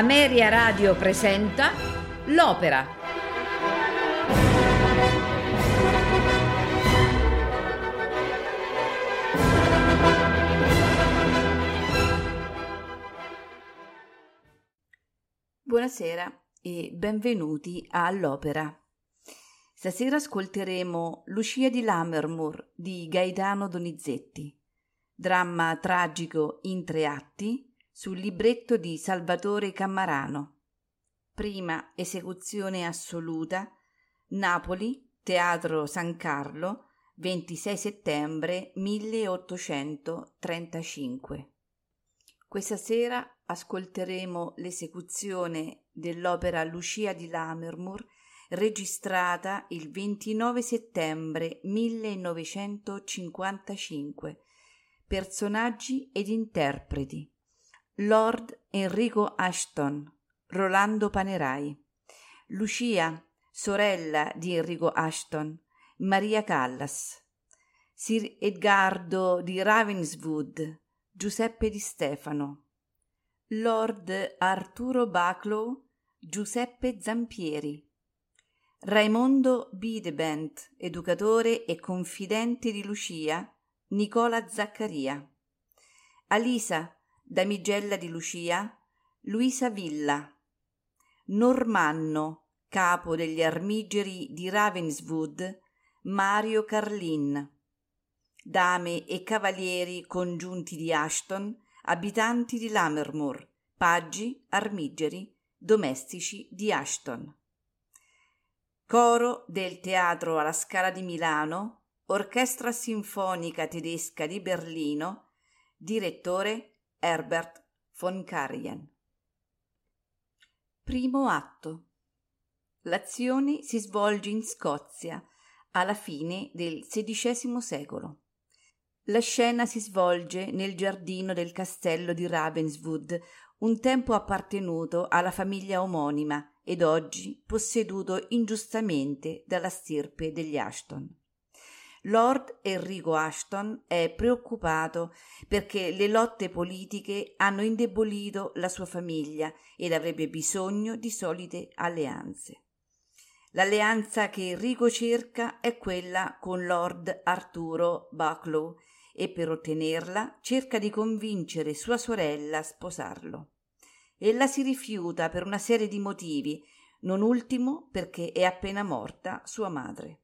Ameria Radio presenta L'Opera. Buonasera e benvenuti all'Opera. Stasera ascolteremo Lucia di Lammermoor di Gaetano Donizetti, dramma tragico in tre atti sul libretto di Salvatore Cammarano. Prima esecuzione assoluta, Napoli, Teatro San Carlo, 26 settembre 1835. Questa sera ascolteremo l'esecuzione dell'opera Lucia di Lammermoor registrata il 29 settembre 1955. Personaggi ed interpreti Lord Enrico Ashton, Rolando Panerai, Lucia, sorella di Enrico Ashton, Maria Callas, Sir Edgardo di Ravenswood, Giuseppe Di Stefano, Lord Arturo Baclow, Giuseppe Zampieri, Raimondo Bidebent, educatore e confidente di Lucia, Nicola Zaccaria, Alisa, Damigella di Lucia, Luisa Villa, Normanno, capo degli armigeri di Ravenswood, Mario Carlin, dame e cavalieri congiunti di Ashton, abitanti di Lammermoor, paggi, armigeri, domestici di Ashton. Coro del Teatro alla Scala di Milano, Orchestra Sinfonica Tedesca di Berlino, direttore Herbert von Karajan. Primo atto. L'azione si svolge in Scozia alla fine del XVI secolo. La scena si svolge nel giardino del castello di Ravenswood, un tempo appartenuto alla famiglia omonima ed oggi posseduto ingiustamente dalla stirpe degli Ashton. Lord Enrico Ashton è preoccupato perché le lotte politiche hanno indebolito la sua famiglia ed avrebbe bisogno di solide alleanze. L'alleanza che Enrico cerca è quella con Lord Arturo Bucklow e per ottenerla cerca di convincere sua sorella a sposarlo. Ella si rifiuta per una serie di motivi, non ultimo perché è appena morta sua madre.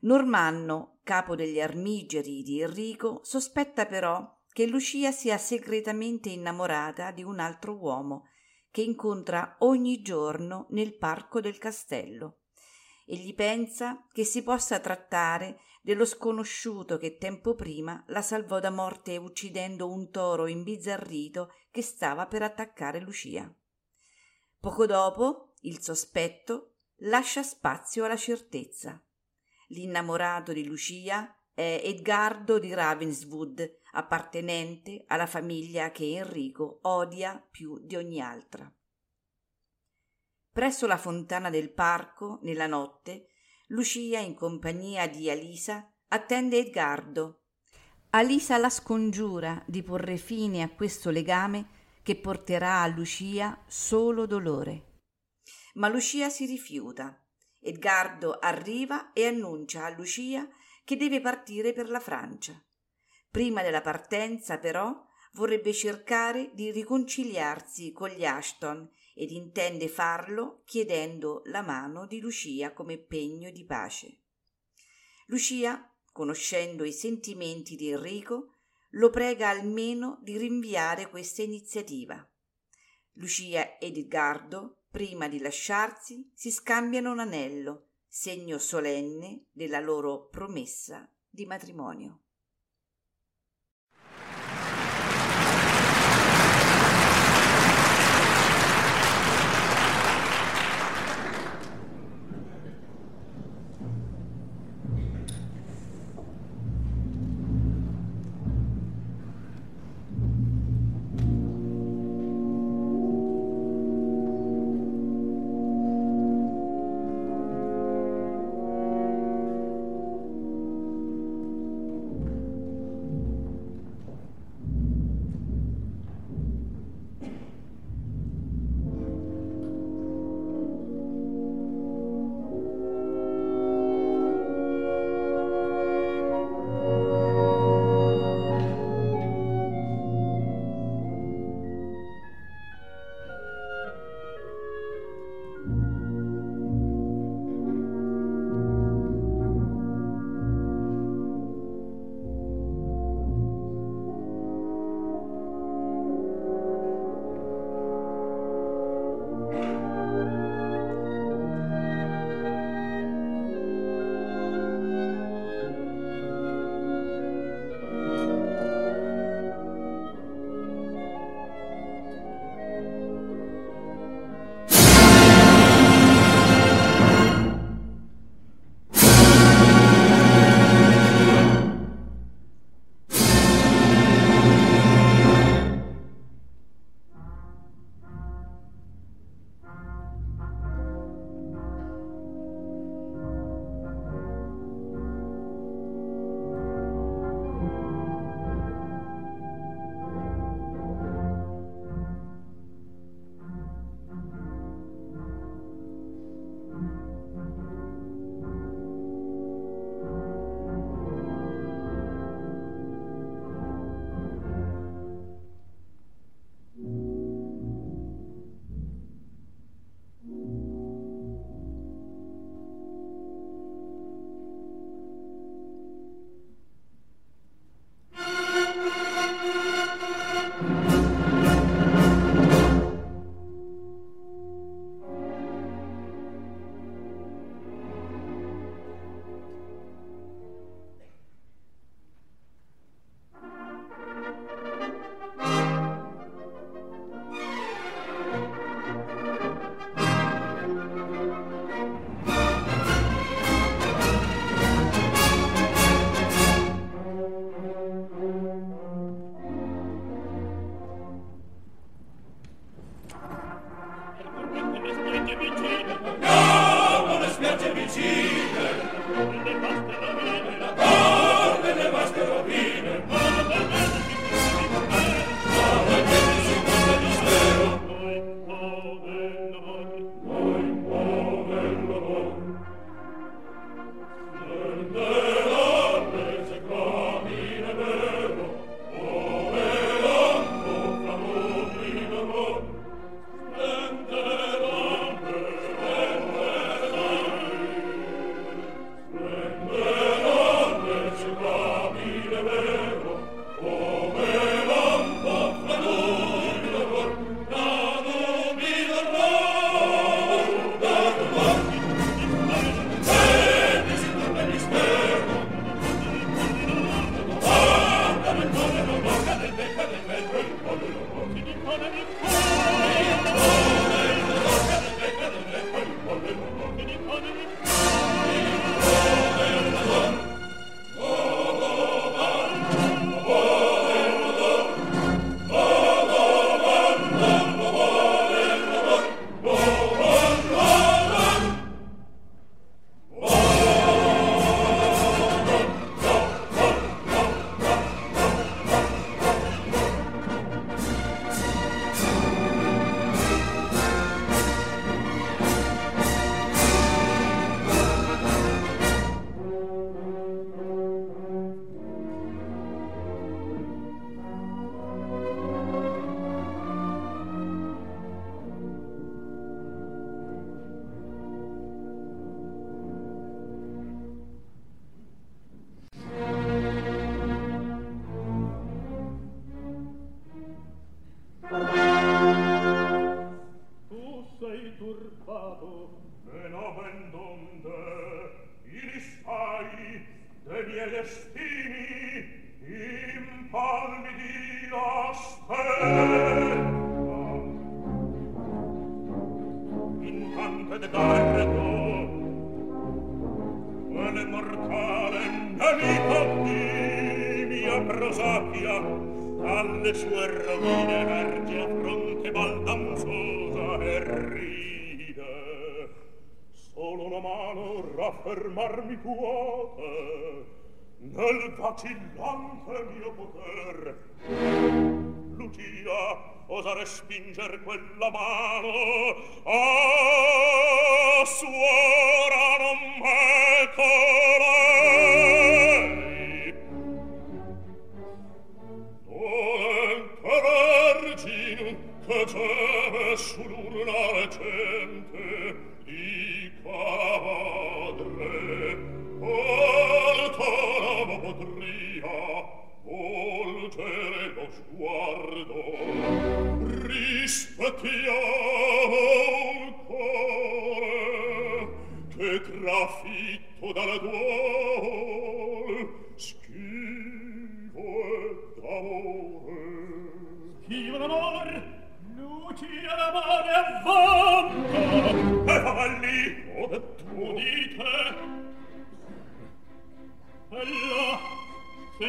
Normanno, capo degli armigeri di Enrico, sospetta però che Lucia sia segretamente innamorata di un altro uomo che incontra ogni giorno nel parco del castello. Egli pensa che si possa trattare dello sconosciuto che tempo prima la salvò da morte uccidendo un toro imbizzarrito che stava per attaccare Lucia. Poco dopo il sospetto lascia spazio alla certezza. L'innamorato di Lucia è Edgardo di Ravenswood, appartenente alla famiglia che Enrico odia più di ogni altra. Presso la fontana del parco, nella notte, Lucia, in compagnia di Alisa, attende Edgardo. Alisa la scongiura di porre fine a questo legame che porterà a Lucia solo dolore. Ma Lucia si rifiuta Edgardo arriva e annuncia a Lucia che deve partire per la Francia. Prima della partenza, però, vorrebbe cercare di riconciliarsi con gli Ashton ed intende farlo chiedendo la mano di Lucia come pegno di pace. Lucia, conoscendo i sentimenti di Enrico, lo prega almeno di rinviare questa iniziativa. Lucia ed Edgardo prima di lasciarsi, si scambiano un anello, segno solenne della loro promessa di matrimonio.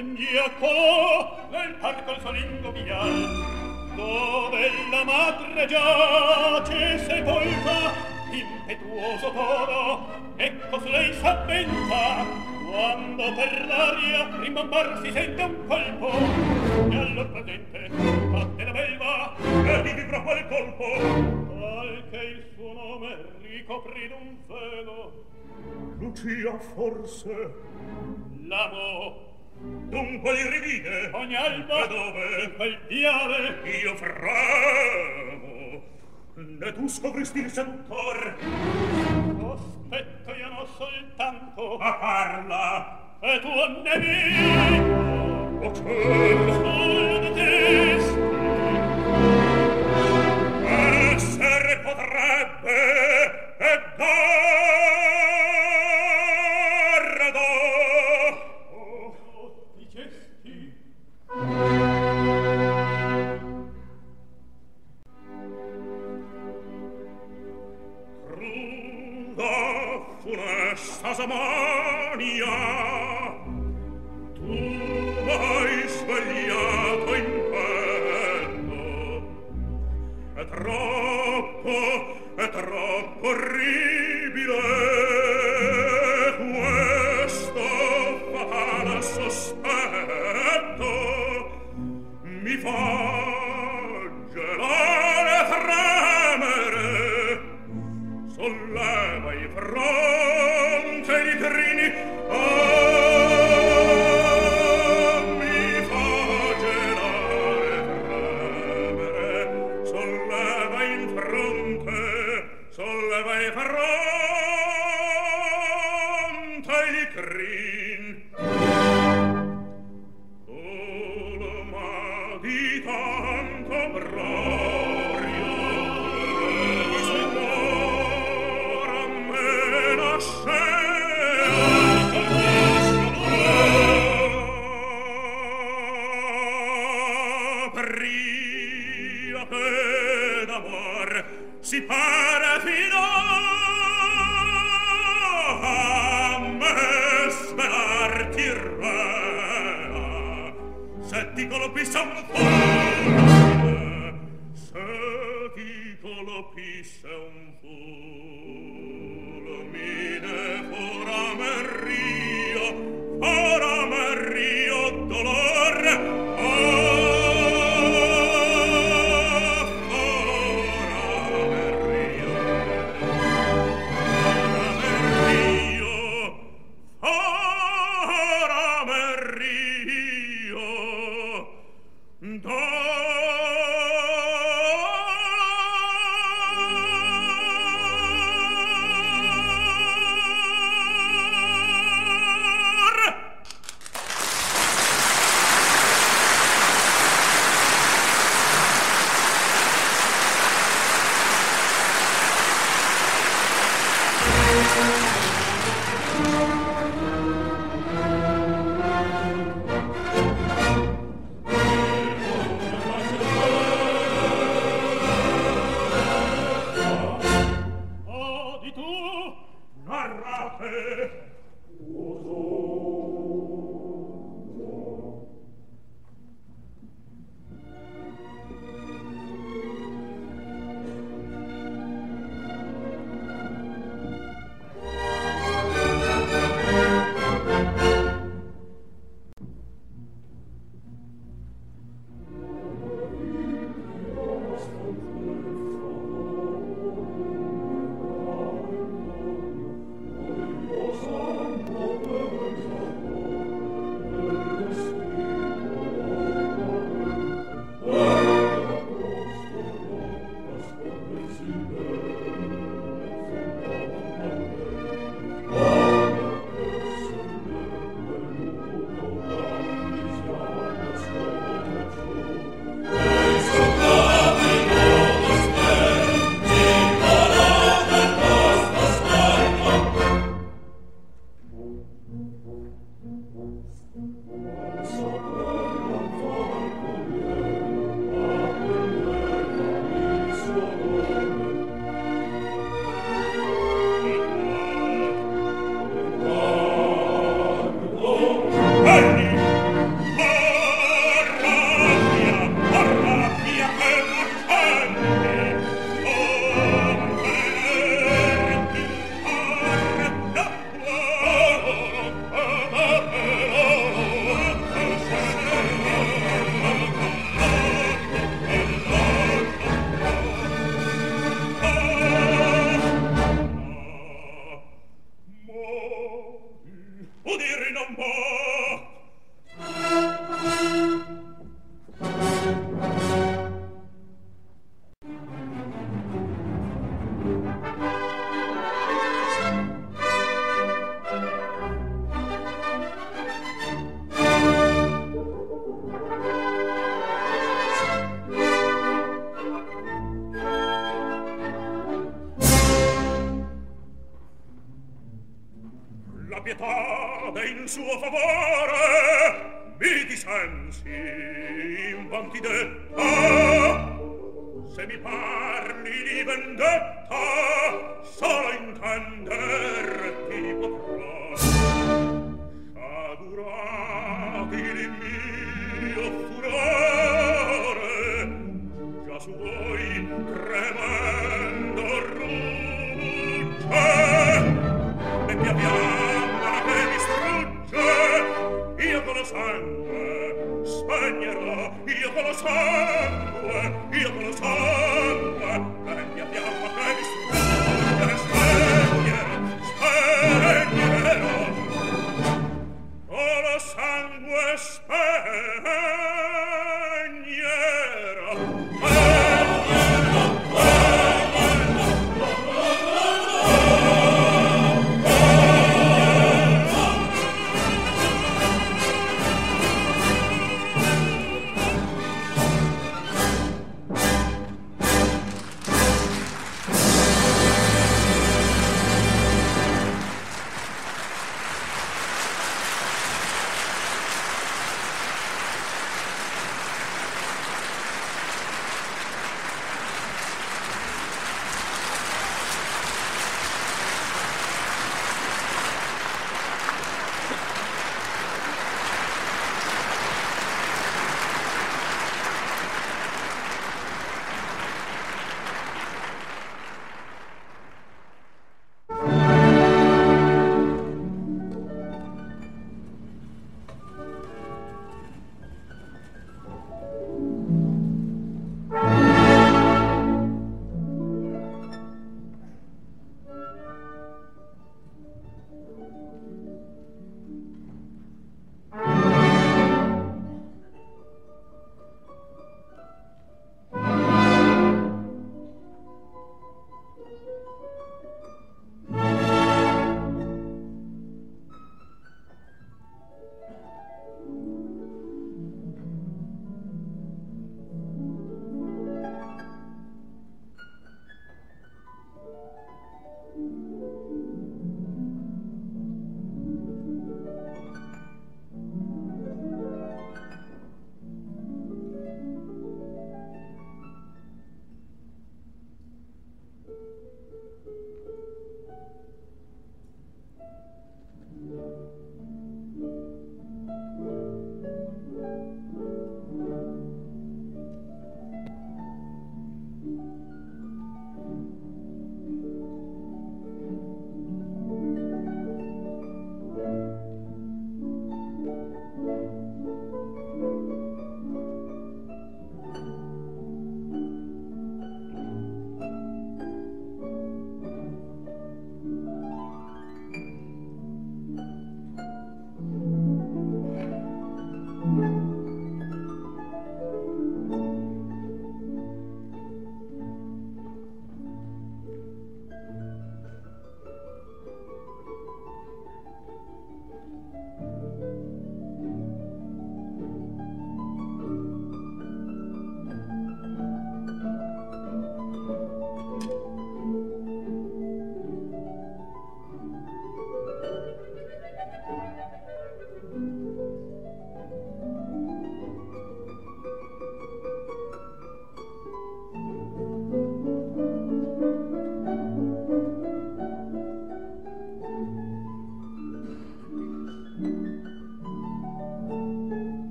indietro nel parco il solingo vial dove la madre giace sepolta impetuoso toro ecco lei s'avventa quando per l'aria rimbombar si sente un colpo e allor presente batte la belva e vivi quel colpo tal che il suo nome ricoprì d'un velo. Lucia forse l'amo dunque li rivide ogni alba. E dove? In quel viale. Io framo. Ne tu scopristi il seduttor aspetto io non soltanto a parla. E tu ne vieni o che sol di te essere potrebbe e dare. casa Maria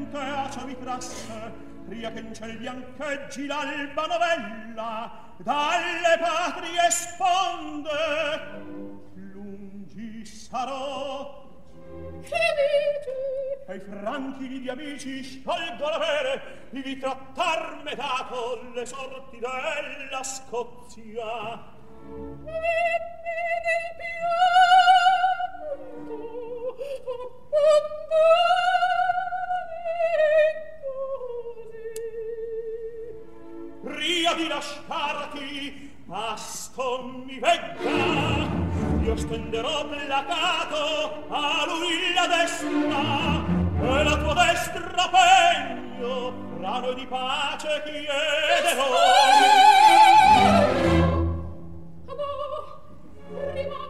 vento e acia mi trasse, pria che in ciel biancheggi l'alba novella, dalle patrie sponde. Lungi sarò, che dici? Ai franchi di amici sciolgo l'avere, di trattarme dato le sorti della Scozia. Venne del pianto, abbondante, Ria di lasciarti, aston mi vegga, io stenderò placato a lui la destra, e la tua destra pegno, rano di pace chiederò. Amore, rimane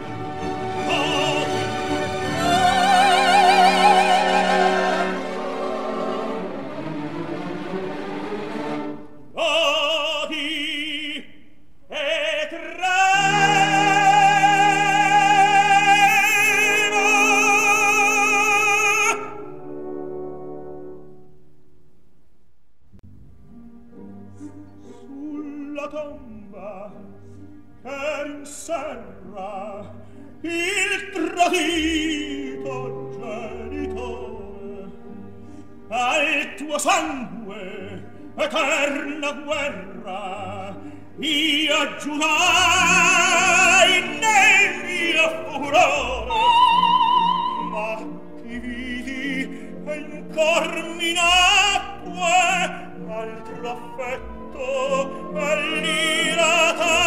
serra il tradito genitore al tuo sangue eterna guerra io aggiunai nel mio furore. Ma ti vidi ancor minacque altro affetto all'irata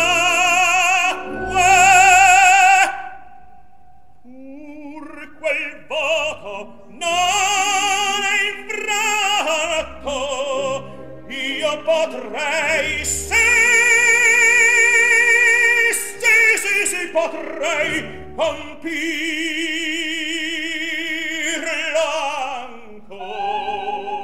quel voto non è infratto. Io potrei se sì sì sì potrei compirlo ancora.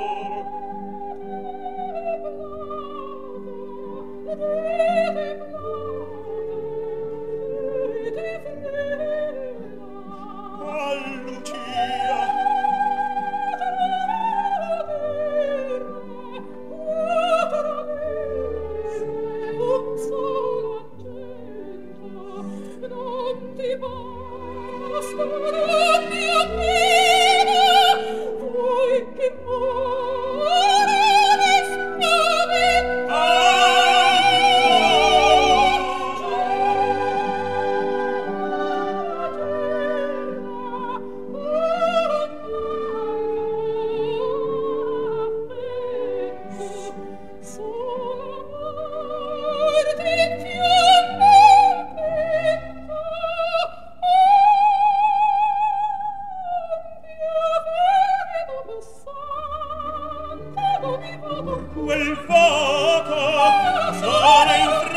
gioco sono in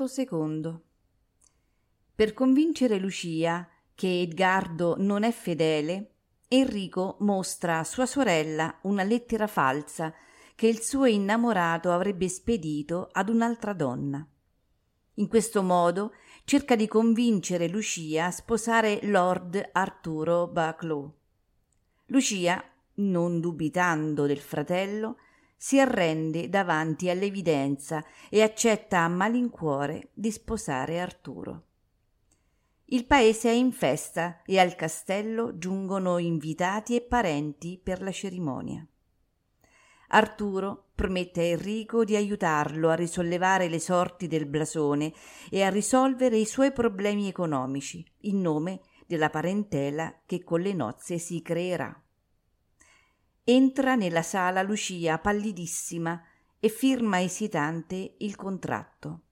Atto secondo. Per convincere Lucia che Edgardo non è fedele, Enrico mostra a sua sorella una lettera falsa che il suo innamorato avrebbe spedito ad un'altra donna. In questo modo cerca di convincere Lucia a sposare Lord Arturo Baclo. Lucia, non dubitando del fratello, si arrende davanti all'evidenza e accetta a malincuore di sposare Arturo. Il paese è in festa e al castello giungono invitati e parenti per la cerimonia. Arturo promette a Enrico di aiutarlo a risollevare le sorti del blasone e a risolvere i suoi problemi economici in nome della parentela che con le nozze si creerà. Entra nella sala Lucia pallidissima e firma esitante il contratto.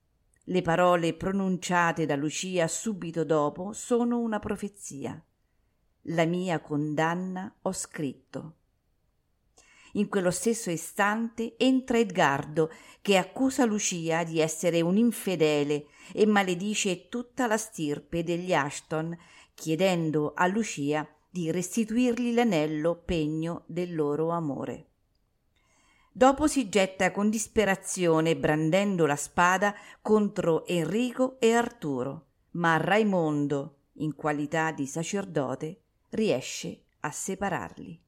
Le parole pronunciate da Lucia subito dopo sono una profezia. La mia condanna ho scritto. In quello stesso istante entra Edgardo, che accusa Lucia di essere un infedele e maledice tutta la stirpe degli Ashton, chiedendo a Lucia di restituirgli l'anello pegno del loro amore. Dopo si getta con disperazione, brandendo la spada, contro Enrico e Arturo, ma Raimondo, in qualità di sacerdote, riesce a separarli.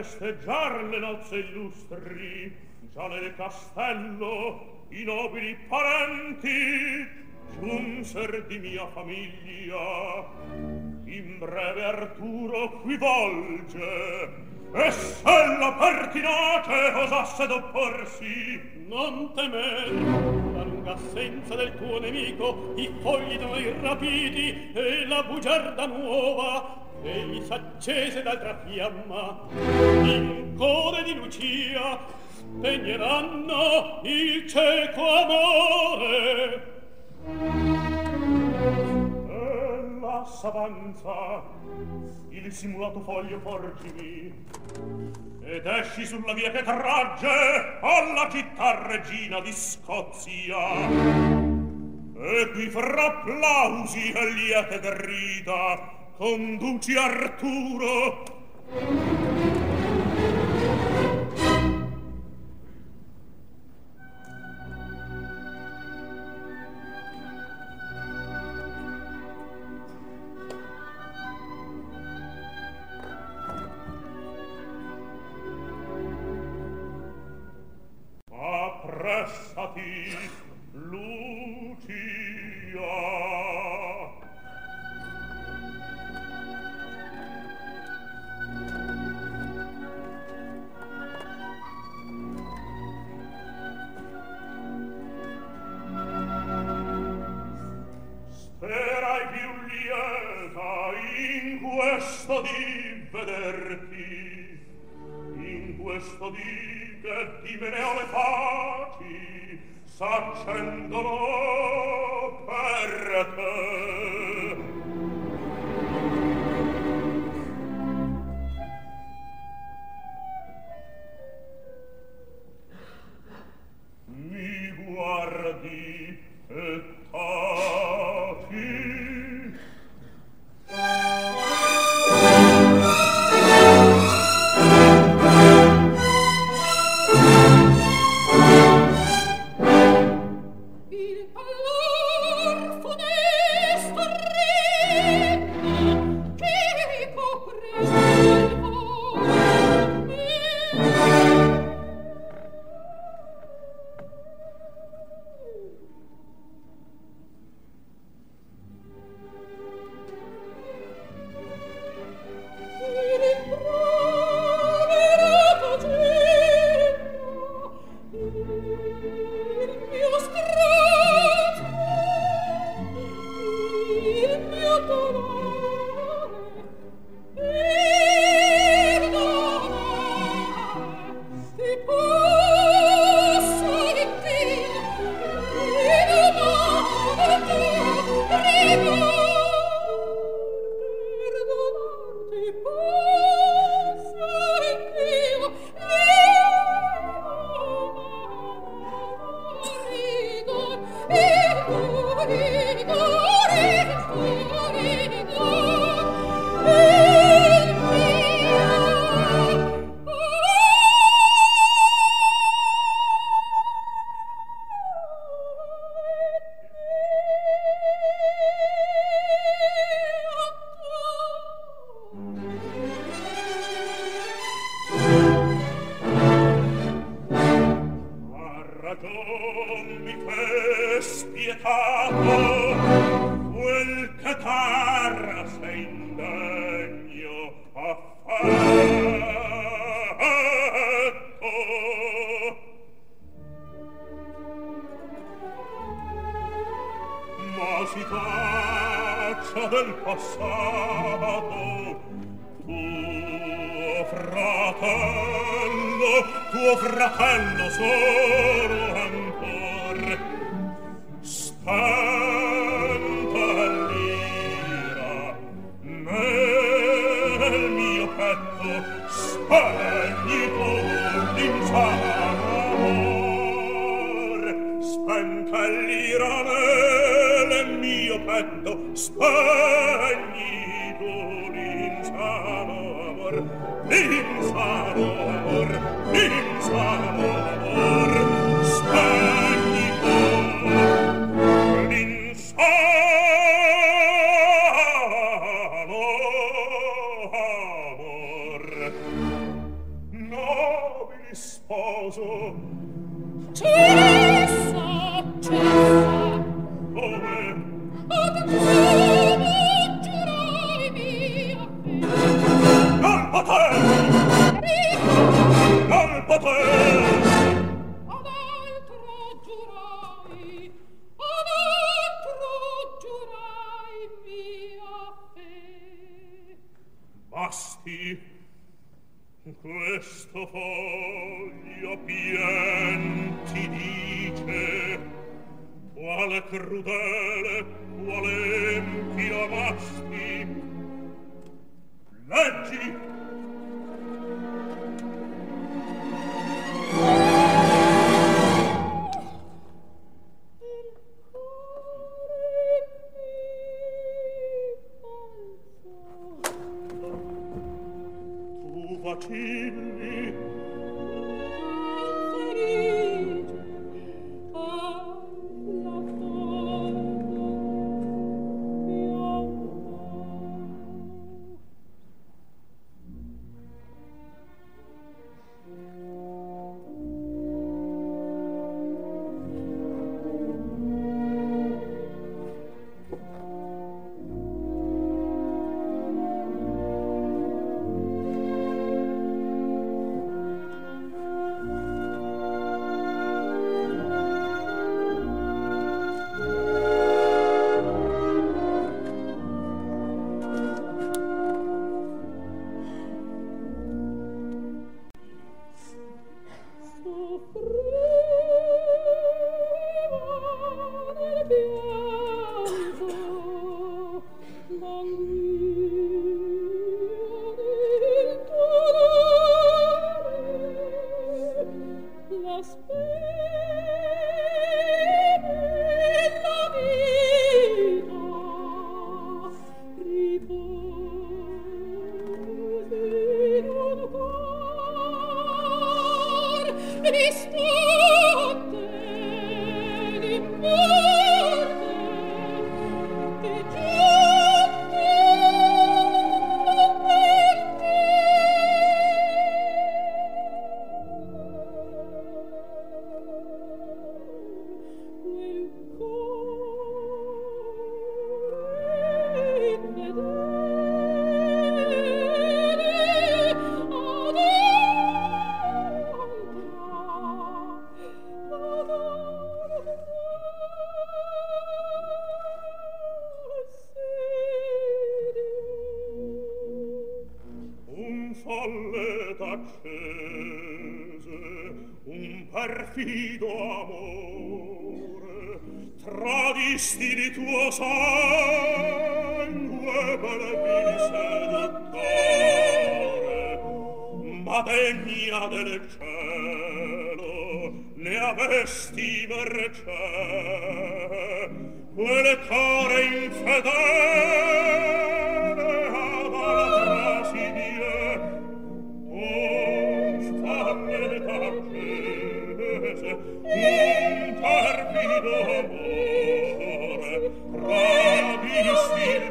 festeggiar le nozze illustri, già nel castello i nobili parenti giunser di mia famiglia in breve Arturo qui volge e se la pertinace osasse d'opporsi. Non temer la lunga assenza del tuo nemico i fogli noi rapiti e la bugiarda nuova e gli s'accese d'altra fiamma. In core di Lucia spegneranno il cieco amore passa avanza il simulato foglio porgimi ed esci sulla via che tragge alla città regina di Scozia. E qui fra applausi e liete grida conduci Arturo. prendolo vietato quel che t'arra sei indegno passato tuo fratello tuo fratello solo folle t'accese un perfido amore tradisti di tuo sangue per vil seduttore ma degna del cielo ne avesti mercè. Quel core infedele un perfido amore rabisti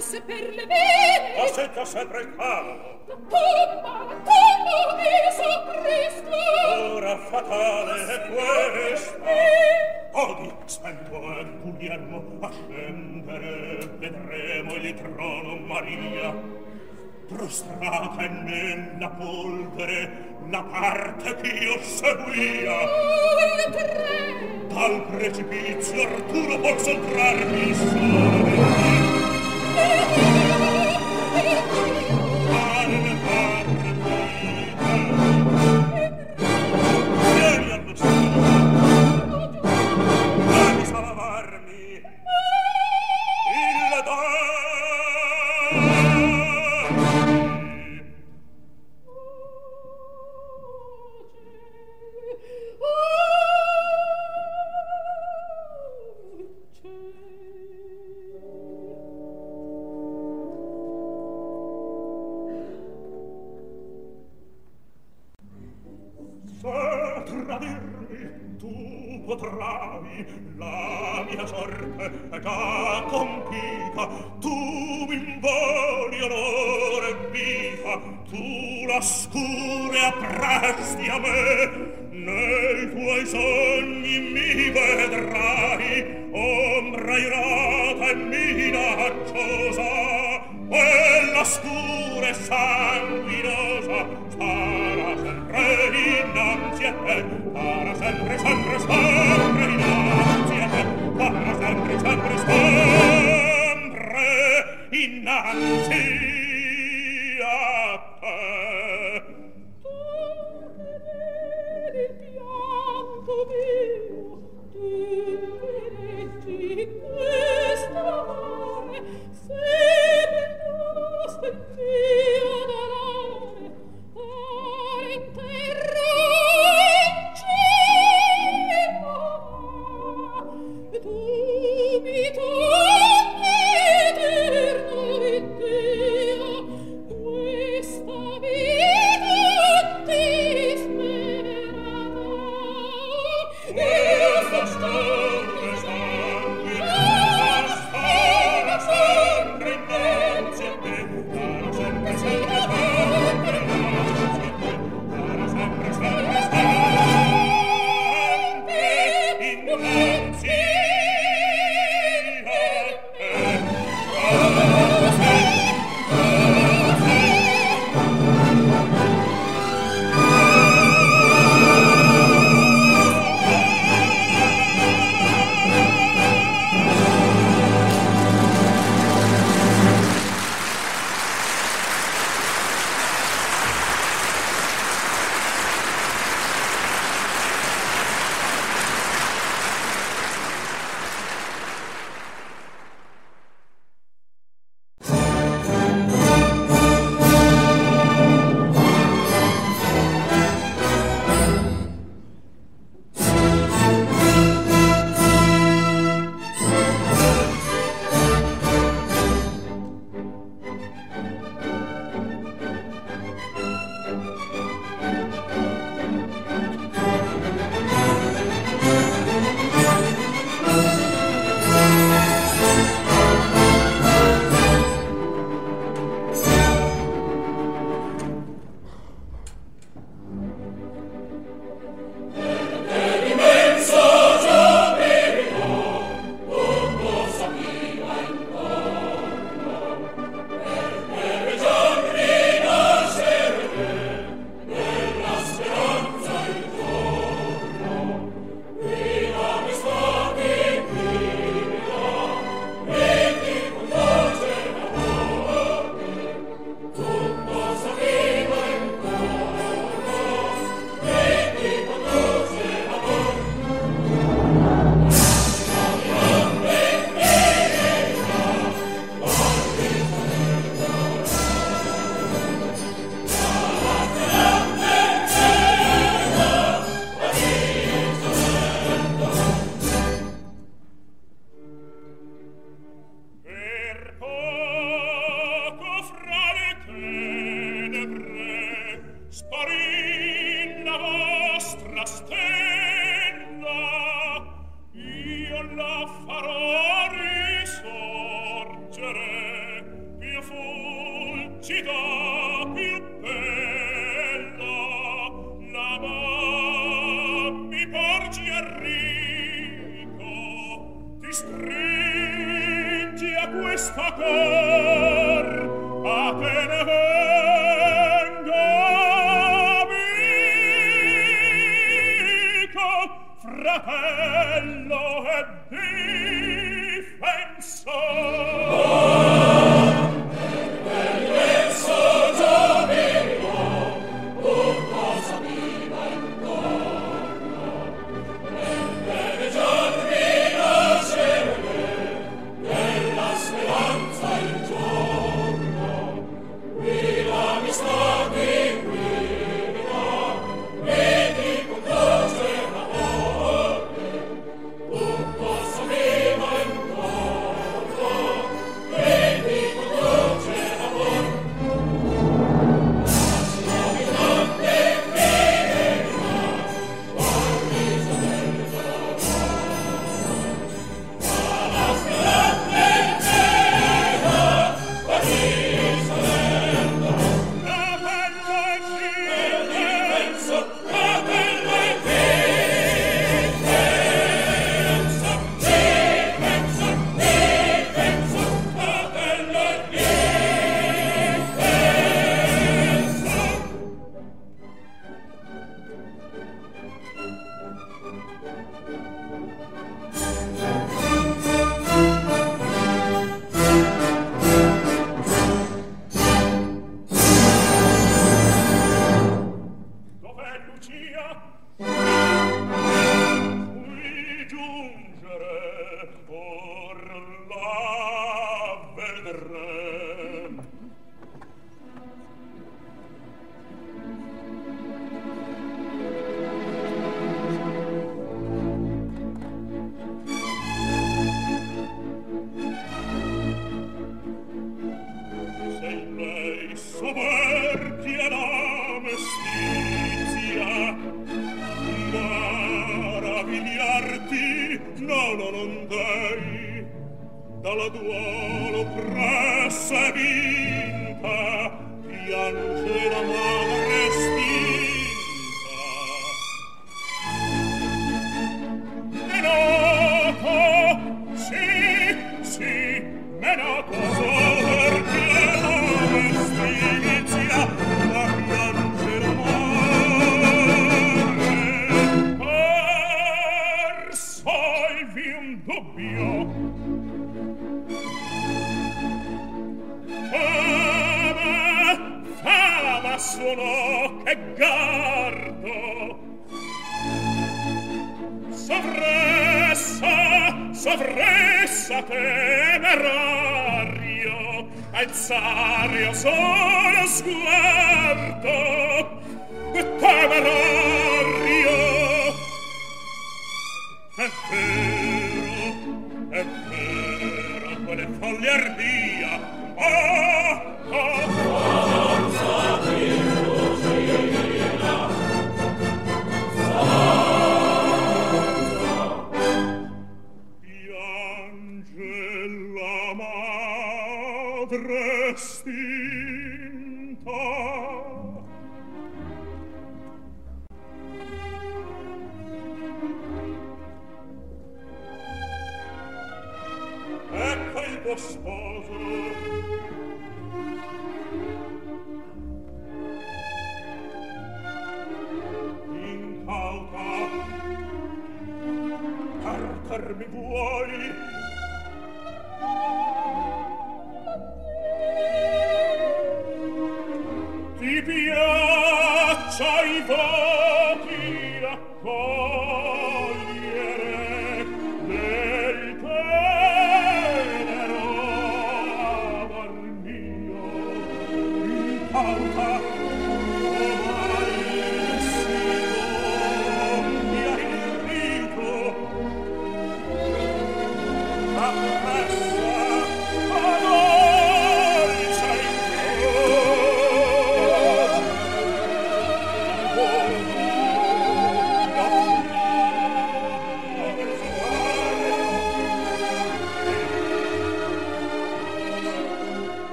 danse per le vene Pasetta sempre il cavo La pompa, la pompa e soppresto Ora fatale è questa. Odi, spento e Guglielmo a scendere Vedremo il trono Maria. Prostrata nella polvere la parte che io seguia. Dal precipizio Arturo posso trarmi sole. Thank you.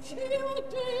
Cio te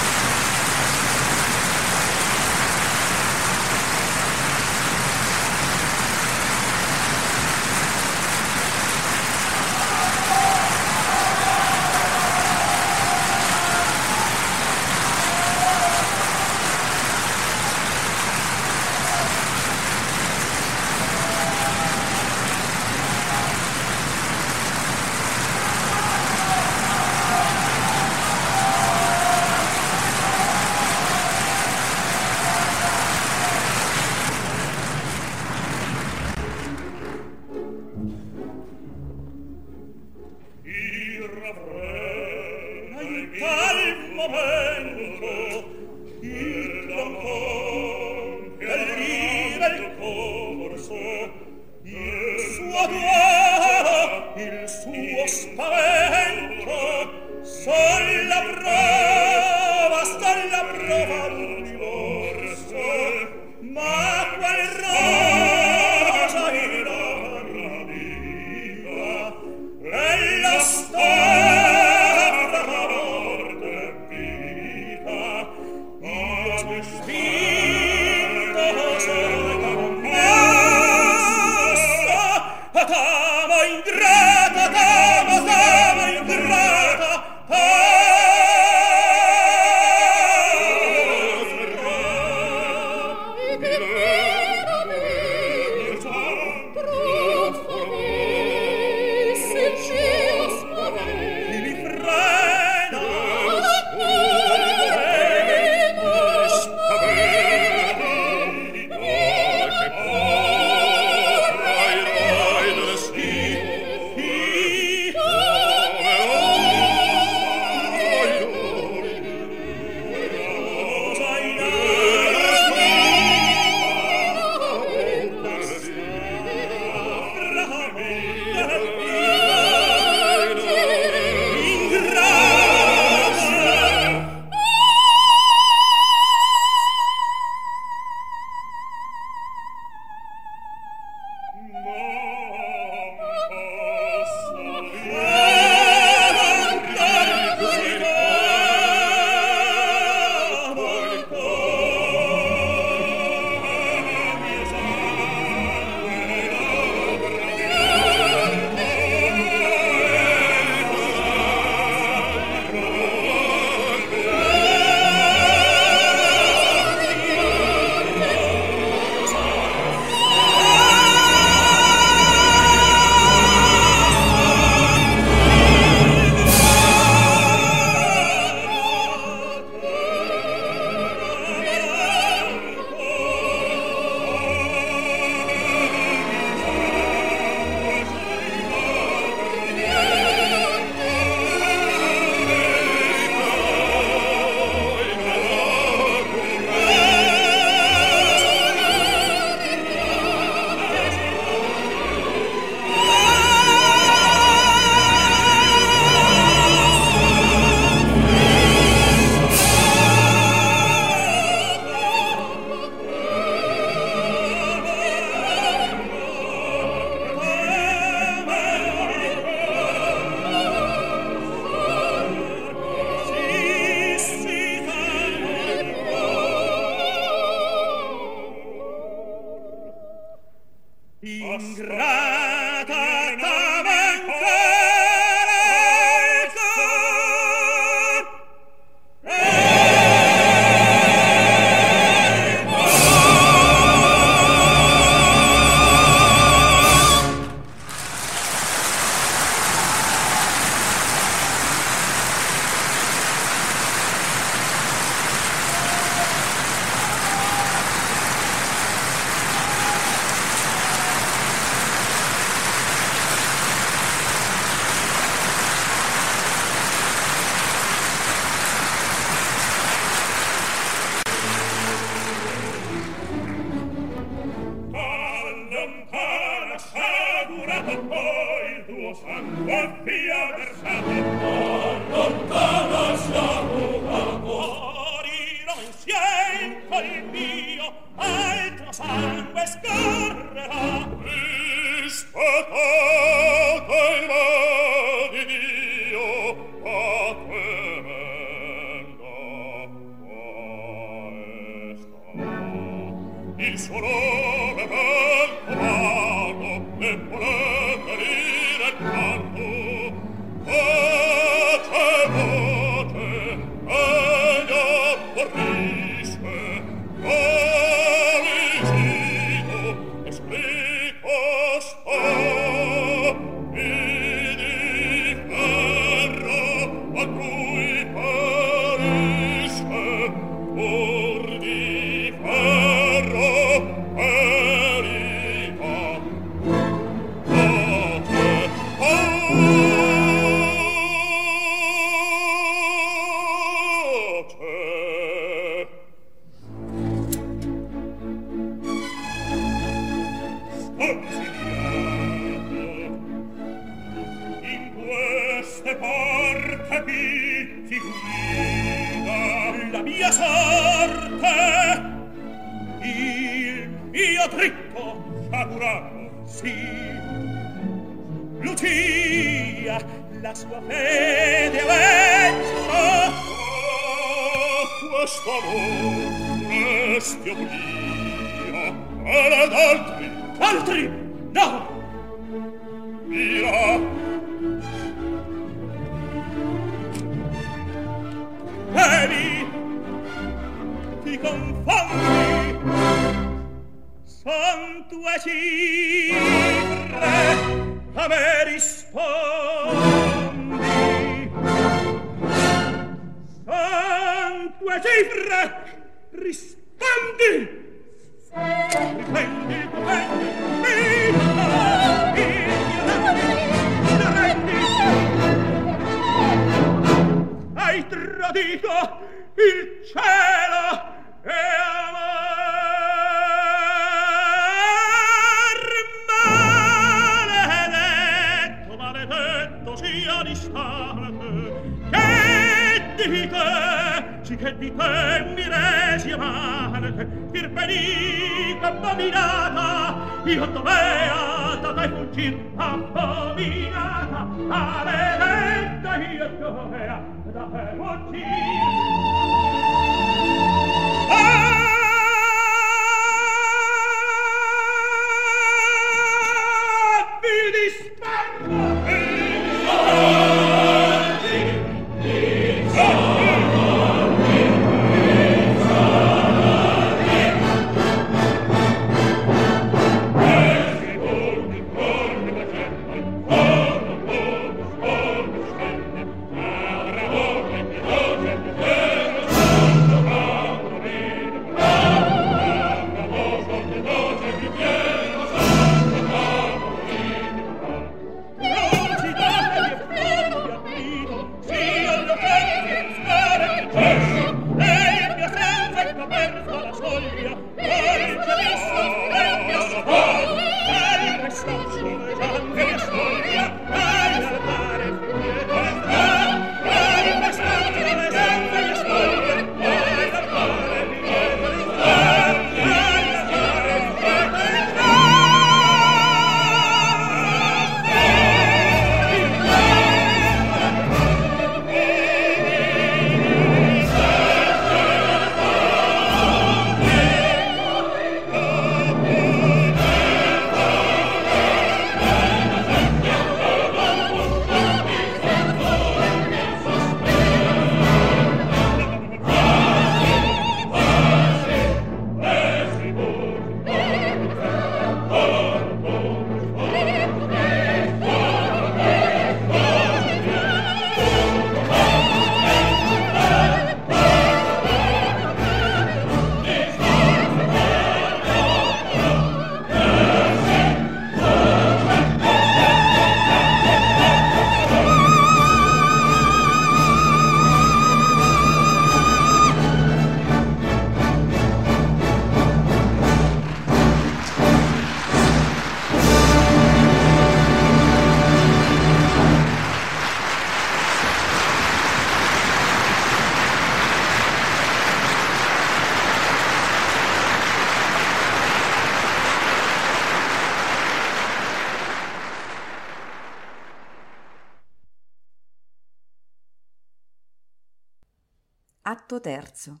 Atto terzo.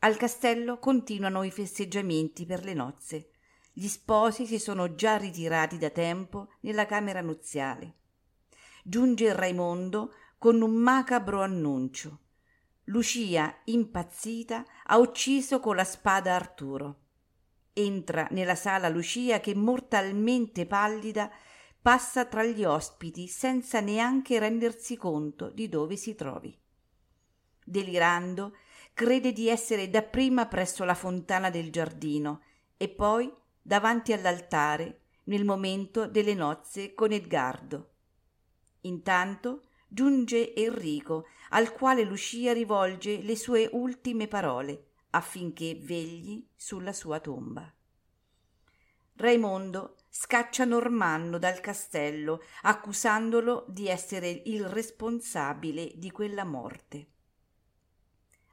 Al castello continuano i festeggiamenti per le nozze. Gli sposi si sono già ritirati da tempo nella camera nuziale. Giunge Raimondo con un macabro annuncio. Lucia, impazzita, ha ucciso con la spada Arturo. Entra nella sala Lucia che, mortalmente pallida, passa tra gli ospiti senza neanche rendersi conto di dove si trovi delirando, crede di essere dapprima presso la fontana del giardino e poi davanti all'altare nel momento delle nozze con Edgardo. Intanto giunge Enrico, al quale Lucia rivolge le sue ultime parole affinché vegli sulla sua tomba. Raimondo scaccia Normanno dal castello, accusandolo di essere il responsabile di quella morte.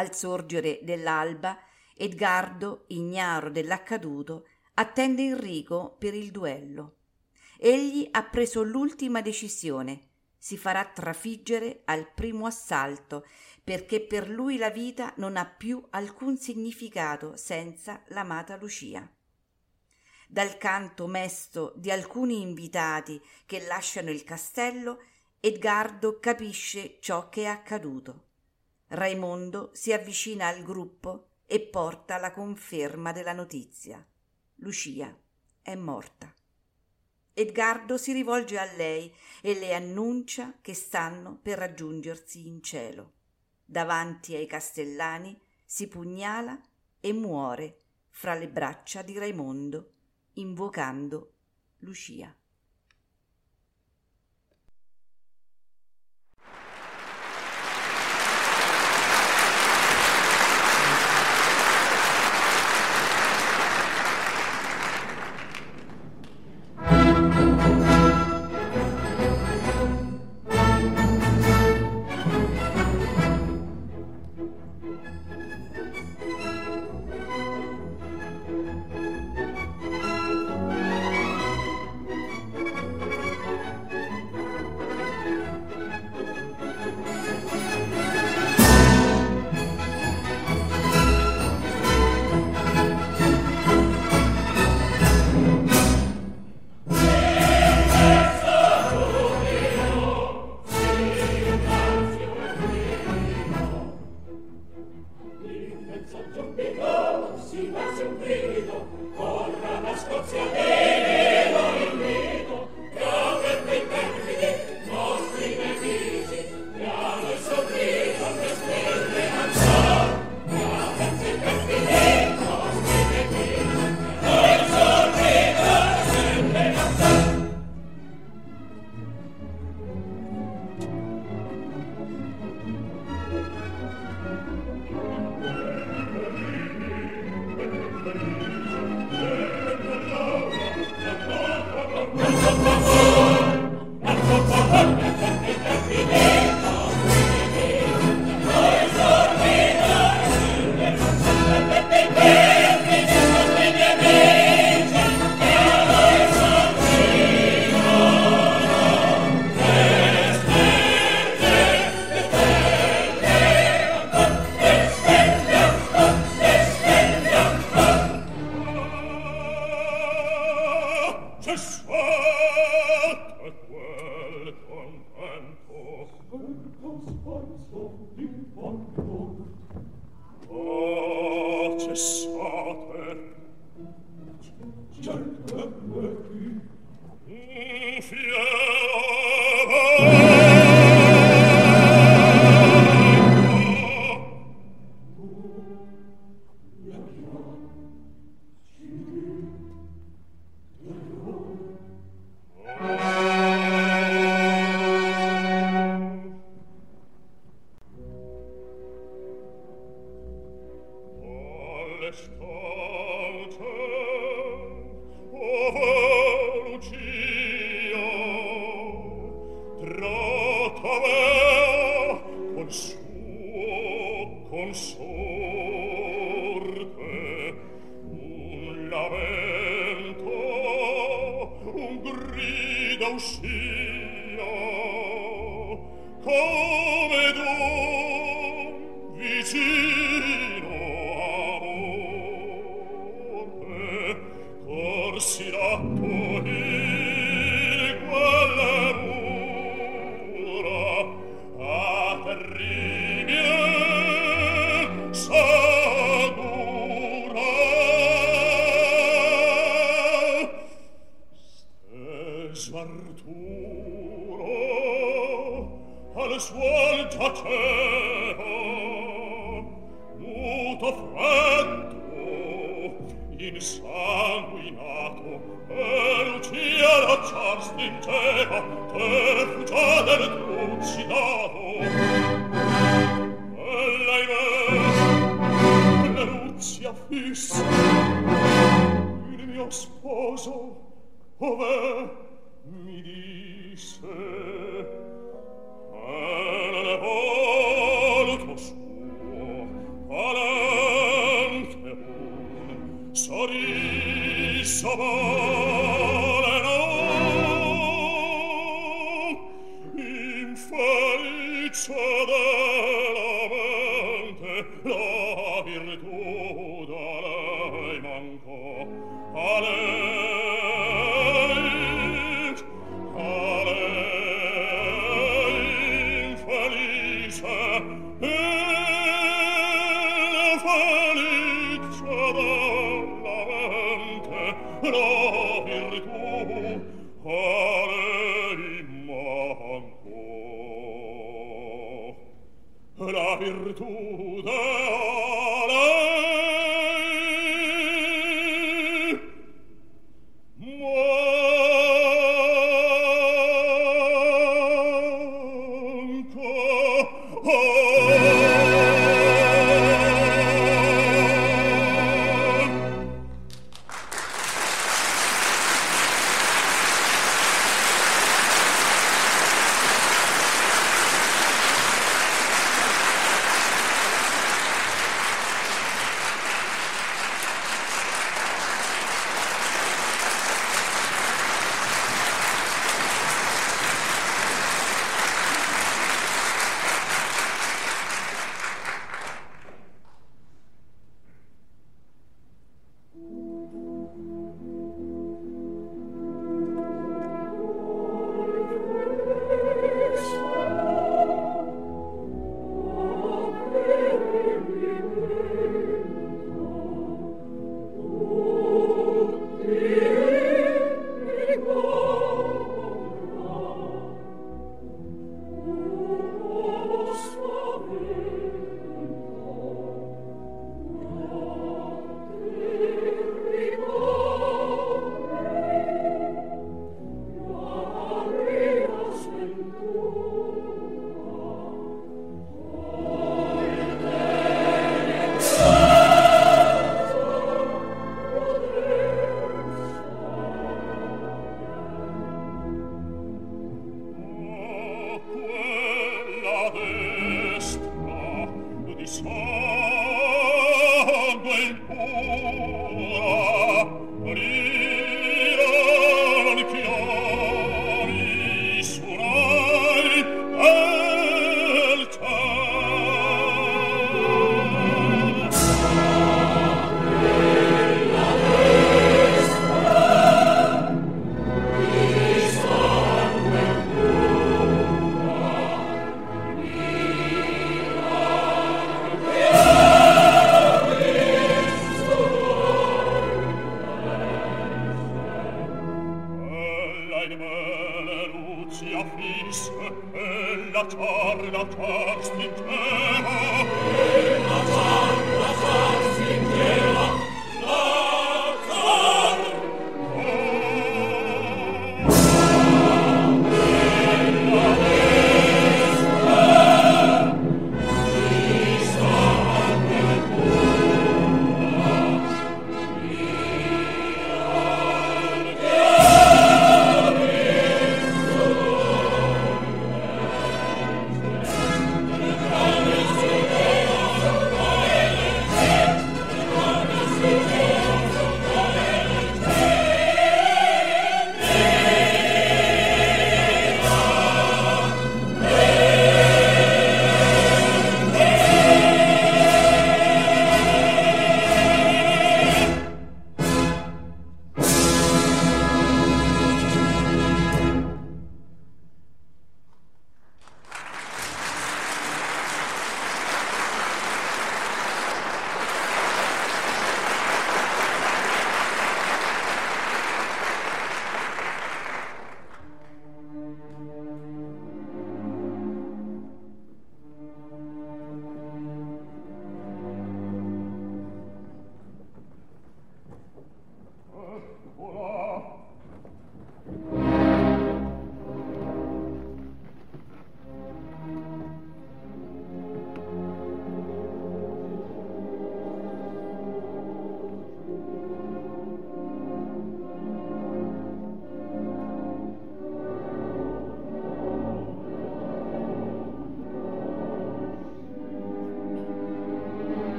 Al sorgere dell'alba, Edgardo, ignaro dell'accaduto, attende Enrico per il duello. Egli ha preso l'ultima decisione. Si farà trafiggere al primo assalto, perché per lui la vita non ha più alcun significato senza l'amata Lucia dal canto mesto di alcuni invitati che lasciano il castello, Edgardo capisce ciò che è accaduto. Raimondo si avvicina al gruppo e porta la conferma della notizia. Lucia è morta. Edgardo si rivolge a lei e le annuncia che stanno per raggiungersi in cielo. Davanti ai castellani si pugnala e muore fra le braccia di Raimondo invocando Lucia. Sorry, Shabbat.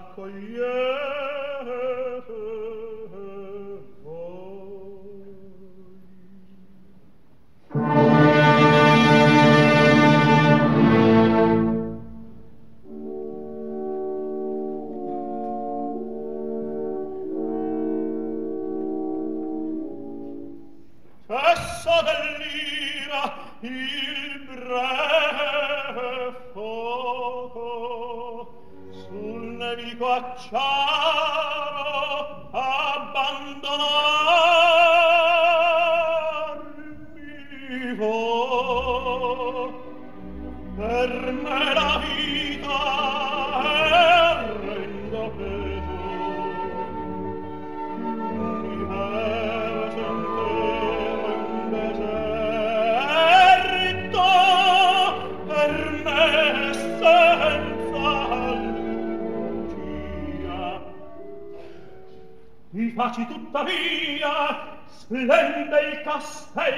raccogliere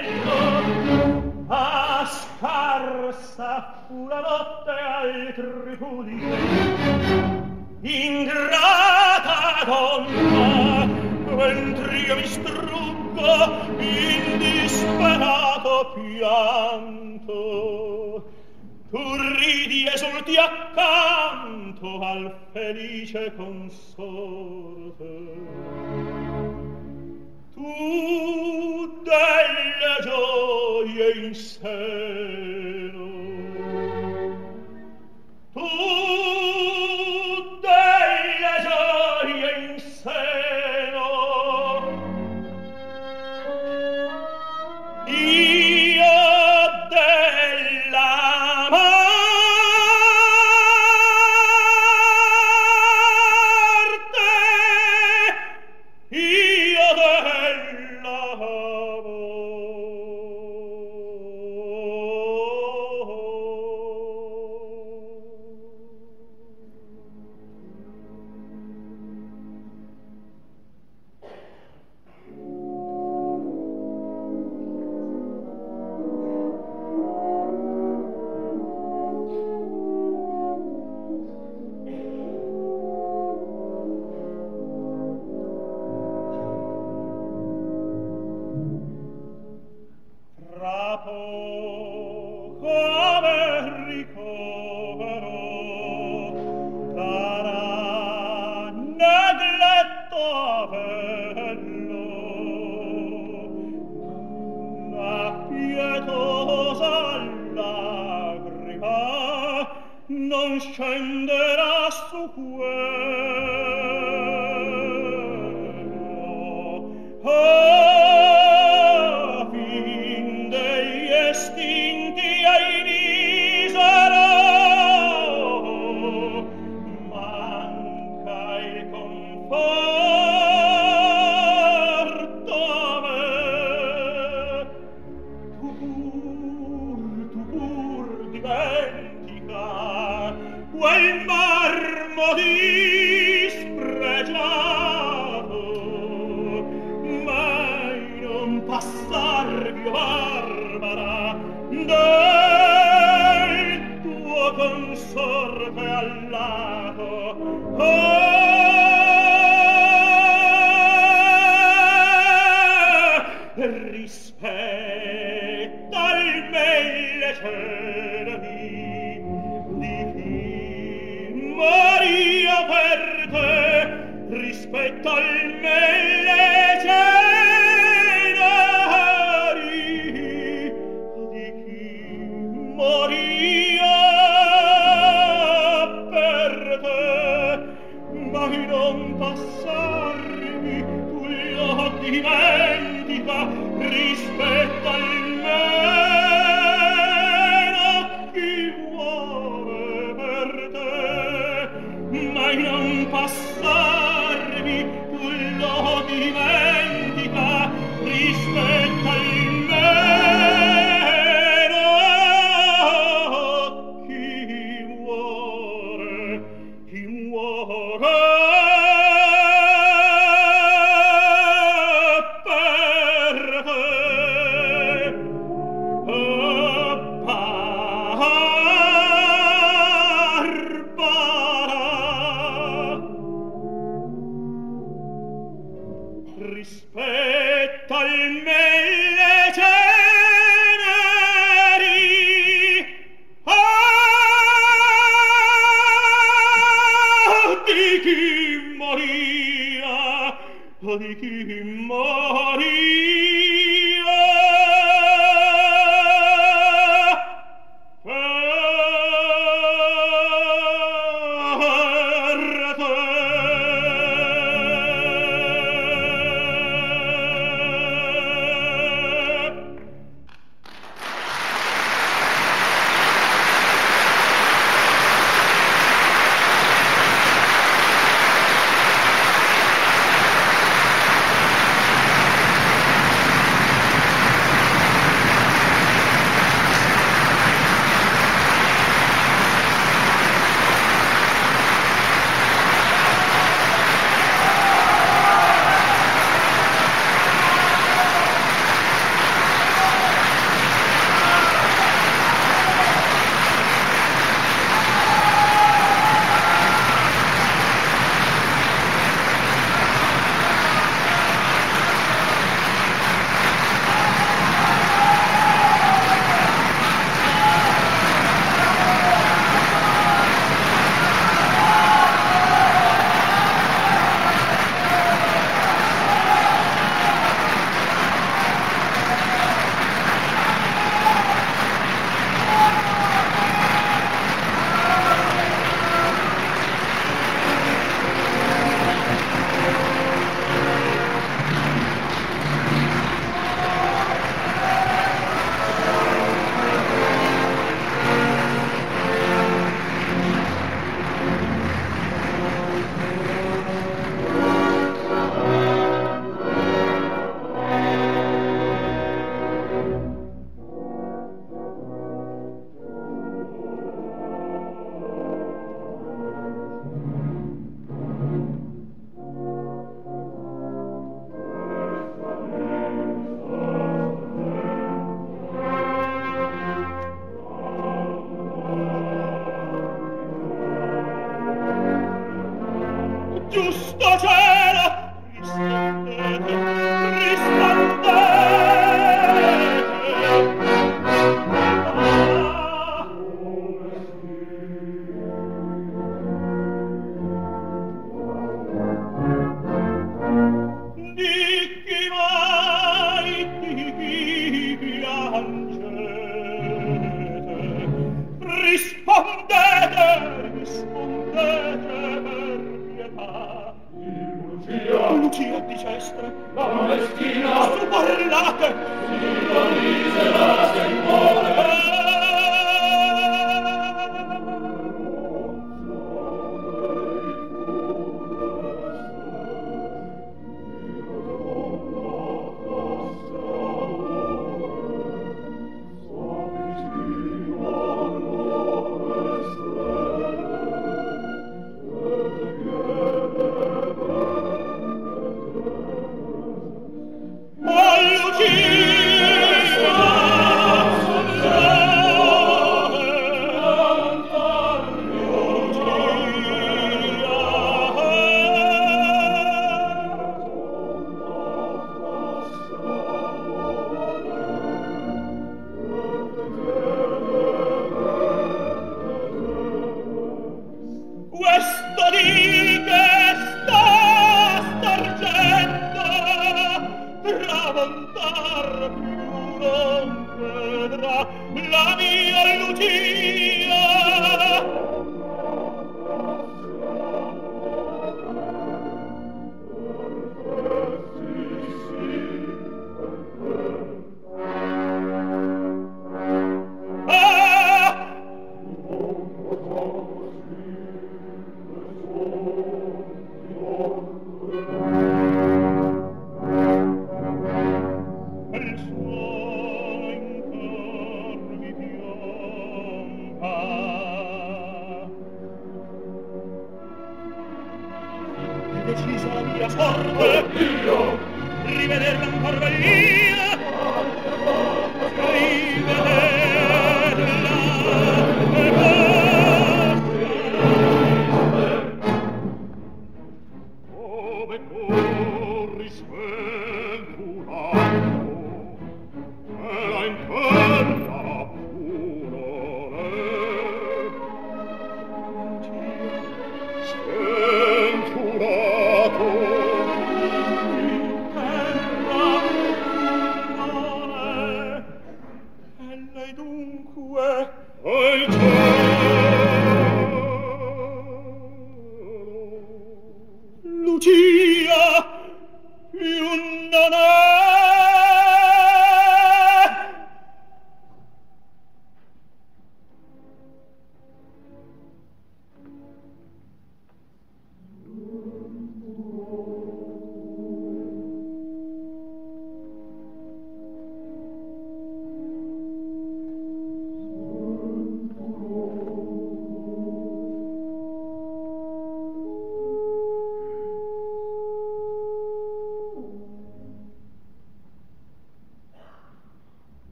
vento a scarsa fu la notte al tripudi ingrata donna quentr'io mi struggo in disperato pianto. Tu ridi esulti accanto al felice consorte tu delle gioie in seno. Tu Maria, adici Maria.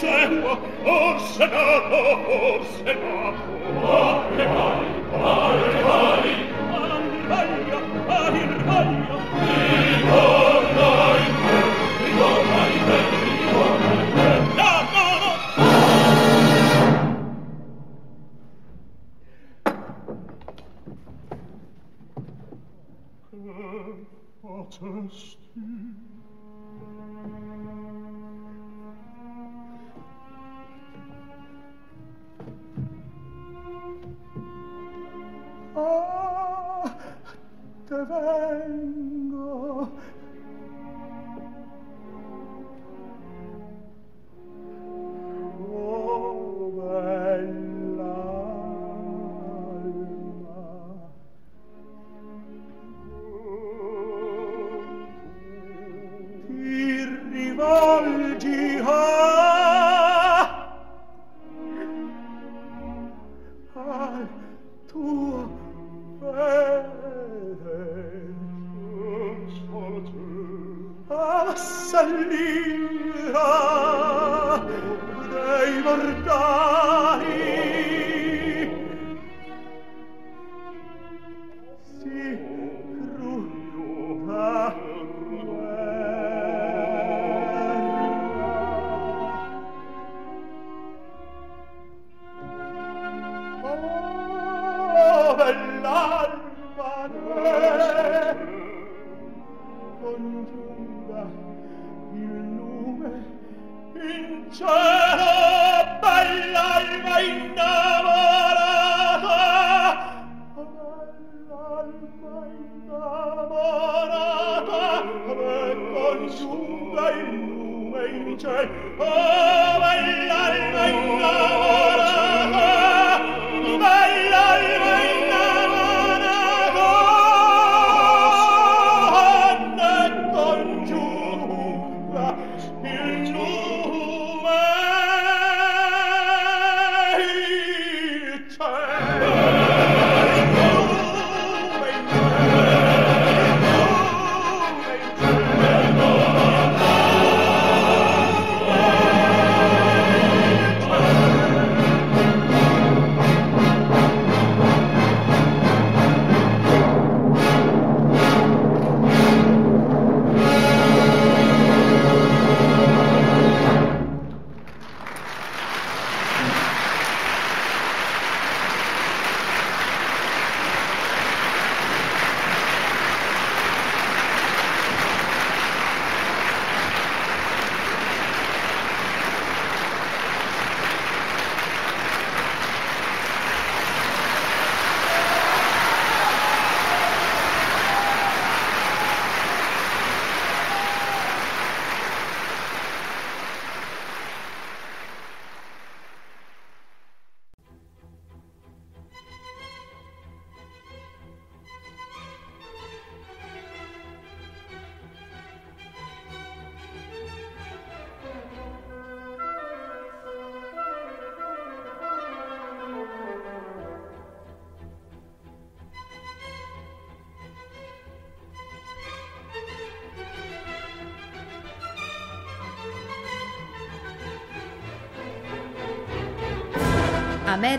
dicevo, or senato, or senato. vai pari, morte vai, All'Italia, all'Italia. Ritorna in te, ritorna in te, ritorna in te. La mano! Attest.